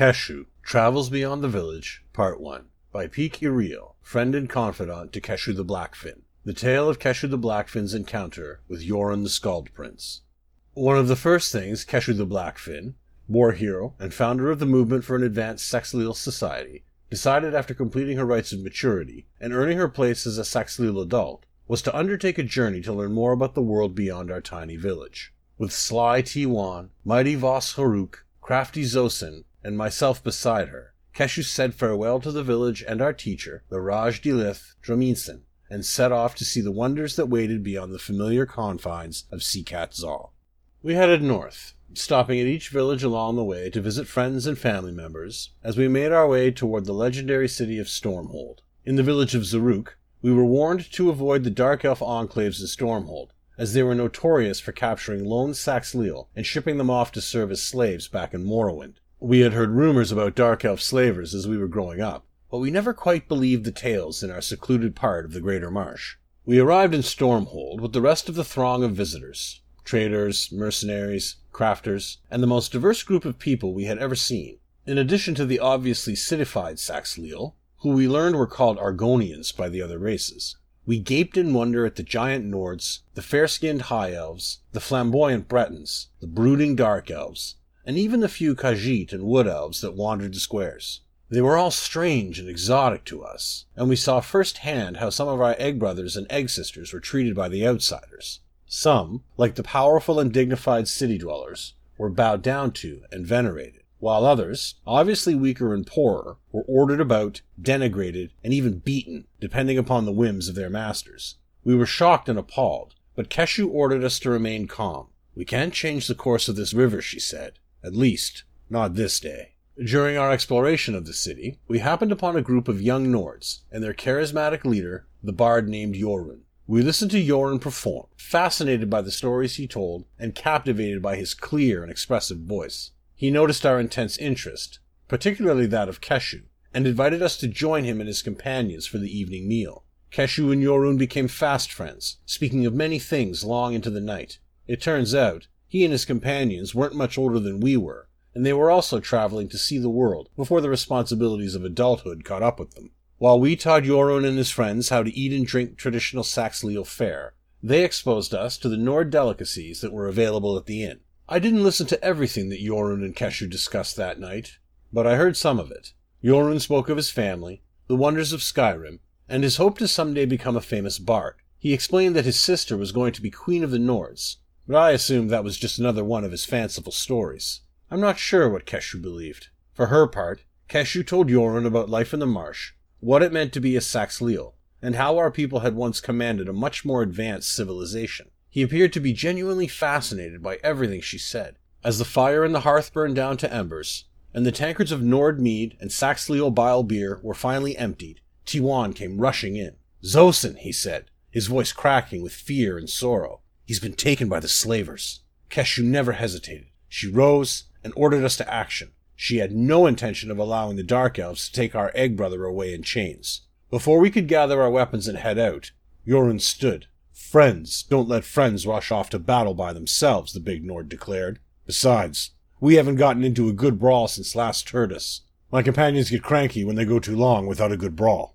Keshu Travels Beyond the Village, Part 1 by Peak Iriel, friend and confidant to Keshu the Blackfin. The tale of Keshu the Blackfin's encounter with Jorunn the Skald Prince. One of the first things Keshu the Blackfin, war hero and founder of the movement for an advanced Saxhleel society, decided after completing her rites of maturity and earning her place as a Saxhleel adult was to undertake a journey to learn more about the world beyond our tiny village. With sly Tiwan, mighty Voss Haruk, crafty Zosin, and myself beside her, Keshu said farewell to the village and our teacher, the Raj Dilith Draminson, and set off to see the wonders that waited beyond the familiar confines of Seacat Zal. We headed north, stopping at each village along the way to visit friends and family members as we made our way toward the legendary city of Stormhold. In the village of Zaruk, we were warned to avoid the Dark Elf enclaves in Stormhold, as they were notorious for capturing lone Saxhleel and shipping them off to serve as slaves back in Morrowind. We had heard rumors about Dark Elf slavers as we were growing up, but we never quite believed the tales in our secluded part of the Greater Marsh. We arrived in Stormhold with the rest of the throng of visitors traders, mercenaries, crafters, and the most diverse group of people we had ever seen. In addition to the obviously citified Saxhleel, who we learned were called Argonians by the other races. We gaped in wonder at the giant Nords, the fair skinned High Elves, the flamboyant Bretons, the brooding Dark Elves, and even the few Khajiit and Wood Elves that wandered the squares. They were all strange and exotic to us, and we saw firsthand how some of our egg brothers and egg sisters were treated by the outsiders. Some, like the powerful and dignified city dwellers, were bowed down to and venerated, while others, obviously weaker and poorer, were ordered about, denigrated, and even beaten, depending upon the whims of their masters. We were shocked and appalled, but Keshu ordered us to remain calm. We can't change the course of this river, she said. At least, not this day. During our exploration of the city, we happened upon a group of young Nords and their charismatic leader, the bard named Jorunn. We listened to Jorunn perform, fascinated by the stories he told and captivated by his clear and expressive voice. He noticed our intense interest, particularly that of Keshu, and invited us to join him and his companions for the evening meal. Keshu and Jorunn became fast friends, speaking of many things long into the night. It turns out he and his companions weren't much older than we were, and they were also traveling to see the world before the responsibilities of adulthood caught up with them. While we taught Jorunn and his friends how to eat and drink traditional Saxhleel fare, they exposed us to the Nord delicacies that were available at the inn. I didn't listen to everything that Jorunn and Keshu discussed that night, but I heard some of it. Jorunn spoke of his family, the wonders of Skyrim, and his hope to someday become a famous bard. He explained that his sister was going to be Queen of the Nords, but I assumed that was just another one of his fanciful stories. I'm not sure what Keshu believed. For her part, Keshu told Jorunn about life in the marsh, what it meant to be a Saxhleel, and how our people had once commanded a much more advanced civilization. He appeared to be genuinely fascinated by everything she said. As the fire in the hearth burned down to embers, and the tankards of Nord mead and Saxhleel bile beer were finally emptied, Tiwan came rushing in. Zosin, he said, his voice cracking with fear and sorrow. He's been taken by the slavers. Keshu never hesitated. She rose and ordered us to action. She had no intention of allowing the Dark Elves to take our egg brother away in chains. Before we could gather our weapons and head out, Jorunn stood. Friends don't let friends rush off to battle by themselves, the big Nord declared. Besides, we haven't gotten into a good brawl since last Turdas. My companions get cranky when they go too long without a good brawl.